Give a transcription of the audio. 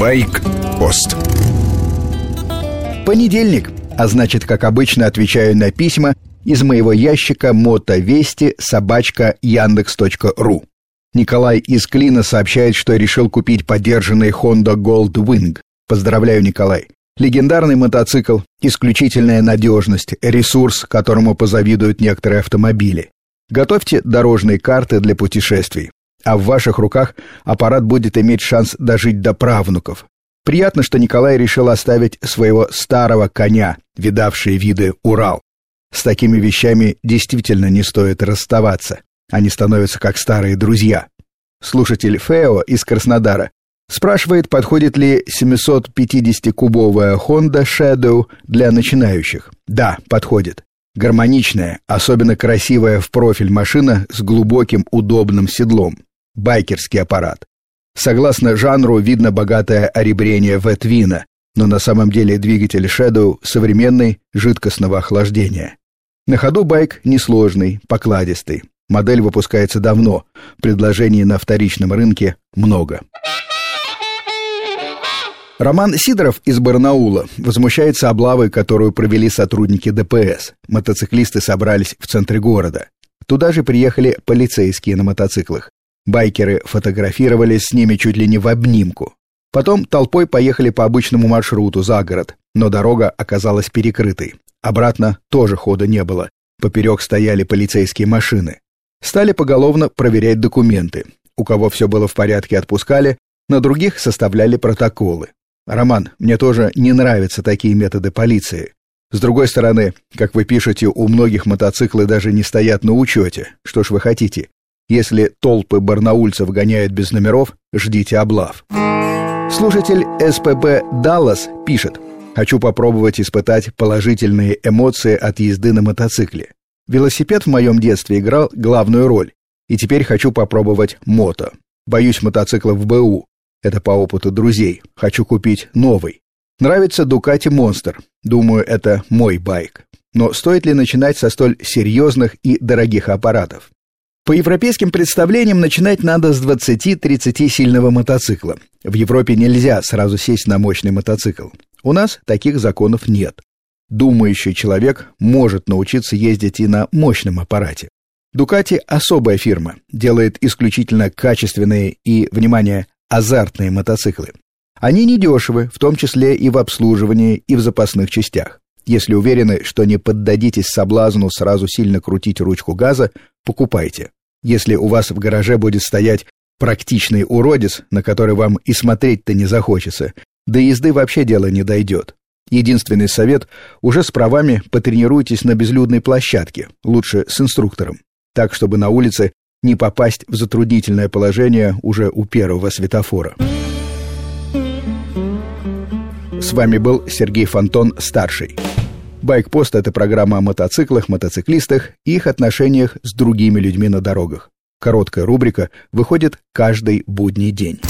Байк-пост Понедельник, а значит, как обычно, отвечаю на письма из моего ящика мотовести собачка яндекс.ру. Николай из Клина сообщает, что решил купить подержанный Honda Gold Wing. Поздравляю, Николай. Легендарный мотоцикл, исключительная надежность, ресурс, которому позавидуют некоторые автомобили. Готовьте дорожные карты для путешествий. А в ваших руках аппарат будет иметь шанс дожить до правнуков. Приятно, что Николай решил оставить своего старого коня, видавшие виды Урал. С такими вещами действительно не стоит расставаться. Они становятся как старые друзья. Слушатель Фео из Краснодара спрашивает, подходит ли 750-кубовая Honda Shadow для начинающих. Да, подходит. Гармоничная, особенно красивая в профиль машина с глубоким удобным седлом. Байкерский аппарат. Согласно жанру, видно богатое оребрение ветвина, но на самом деле двигатель Shadow современный, жидкостного охлаждения. На ходу байк несложный, покладистый. Модель выпускается давно, предложений на вторичном рынке много. Роман Сидоров из Барнаула возмущается облавой, которую провели сотрудники ДПС. Мотоциклисты собрались в центре города. Туда же приехали полицейские на мотоциклах. Байкеры фотографировались с ними чуть ли не в обнимку. Потом толпой поехали по обычному маршруту за город, но дорога оказалась перекрытой. Обратно тоже хода не было. Поперек стояли полицейские машины. Стали поголовно проверять документы. У кого все было в порядке, отпускали, на других составляли протоколы. Роман, мне тоже не нравятся такие методы полиции. С другой стороны, как вы пишете, у многих мотоциклы даже не стоят на учете. Что ж вы хотите? Если толпы барнаульцев гоняют без номеров, ждите облав. Слушатель СПБ «Даллас» пишет «Хочу попробовать испытать положительные эмоции от езды на мотоцикле. Велосипед в моем детстве играл главную роль, и теперь хочу попробовать мото. Боюсь мотоциклов в БУ. Это по опыту друзей. Хочу купить новый. Нравится Ducati Monster. Думаю, это мой байк. Но стоит ли начинать со столь серьезных и дорогих аппаратов? По европейским представлениям начинать надо с 20-30 сильного мотоцикла. В Европе нельзя сразу сесть на мощный мотоцикл. У нас таких законов нет думающий человек может научиться ездить и на мощном аппарате. Дукати – особая фирма, делает исключительно качественные и, внимание, азартные мотоциклы. Они недешевы, в том числе и в обслуживании, и в запасных частях. Если уверены, что не поддадитесь соблазну сразу сильно крутить ручку газа, покупайте. Если у вас в гараже будет стоять практичный уродец, на который вам и смотреть-то не захочется, до езды вообще дело не дойдет. Единственный совет – уже с правами потренируйтесь на безлюдной площадке, лучше с инструктором, так, чтобы на улице не попасть в затруднительное положение уже у первого светофора. С вами был Сергей Фонтон, старший. Байкпост – это программа о мотоциклах, мотоциклистах и их отношениях с другими людьми на дорогах. Короткая рубрика выходит каждый будний день.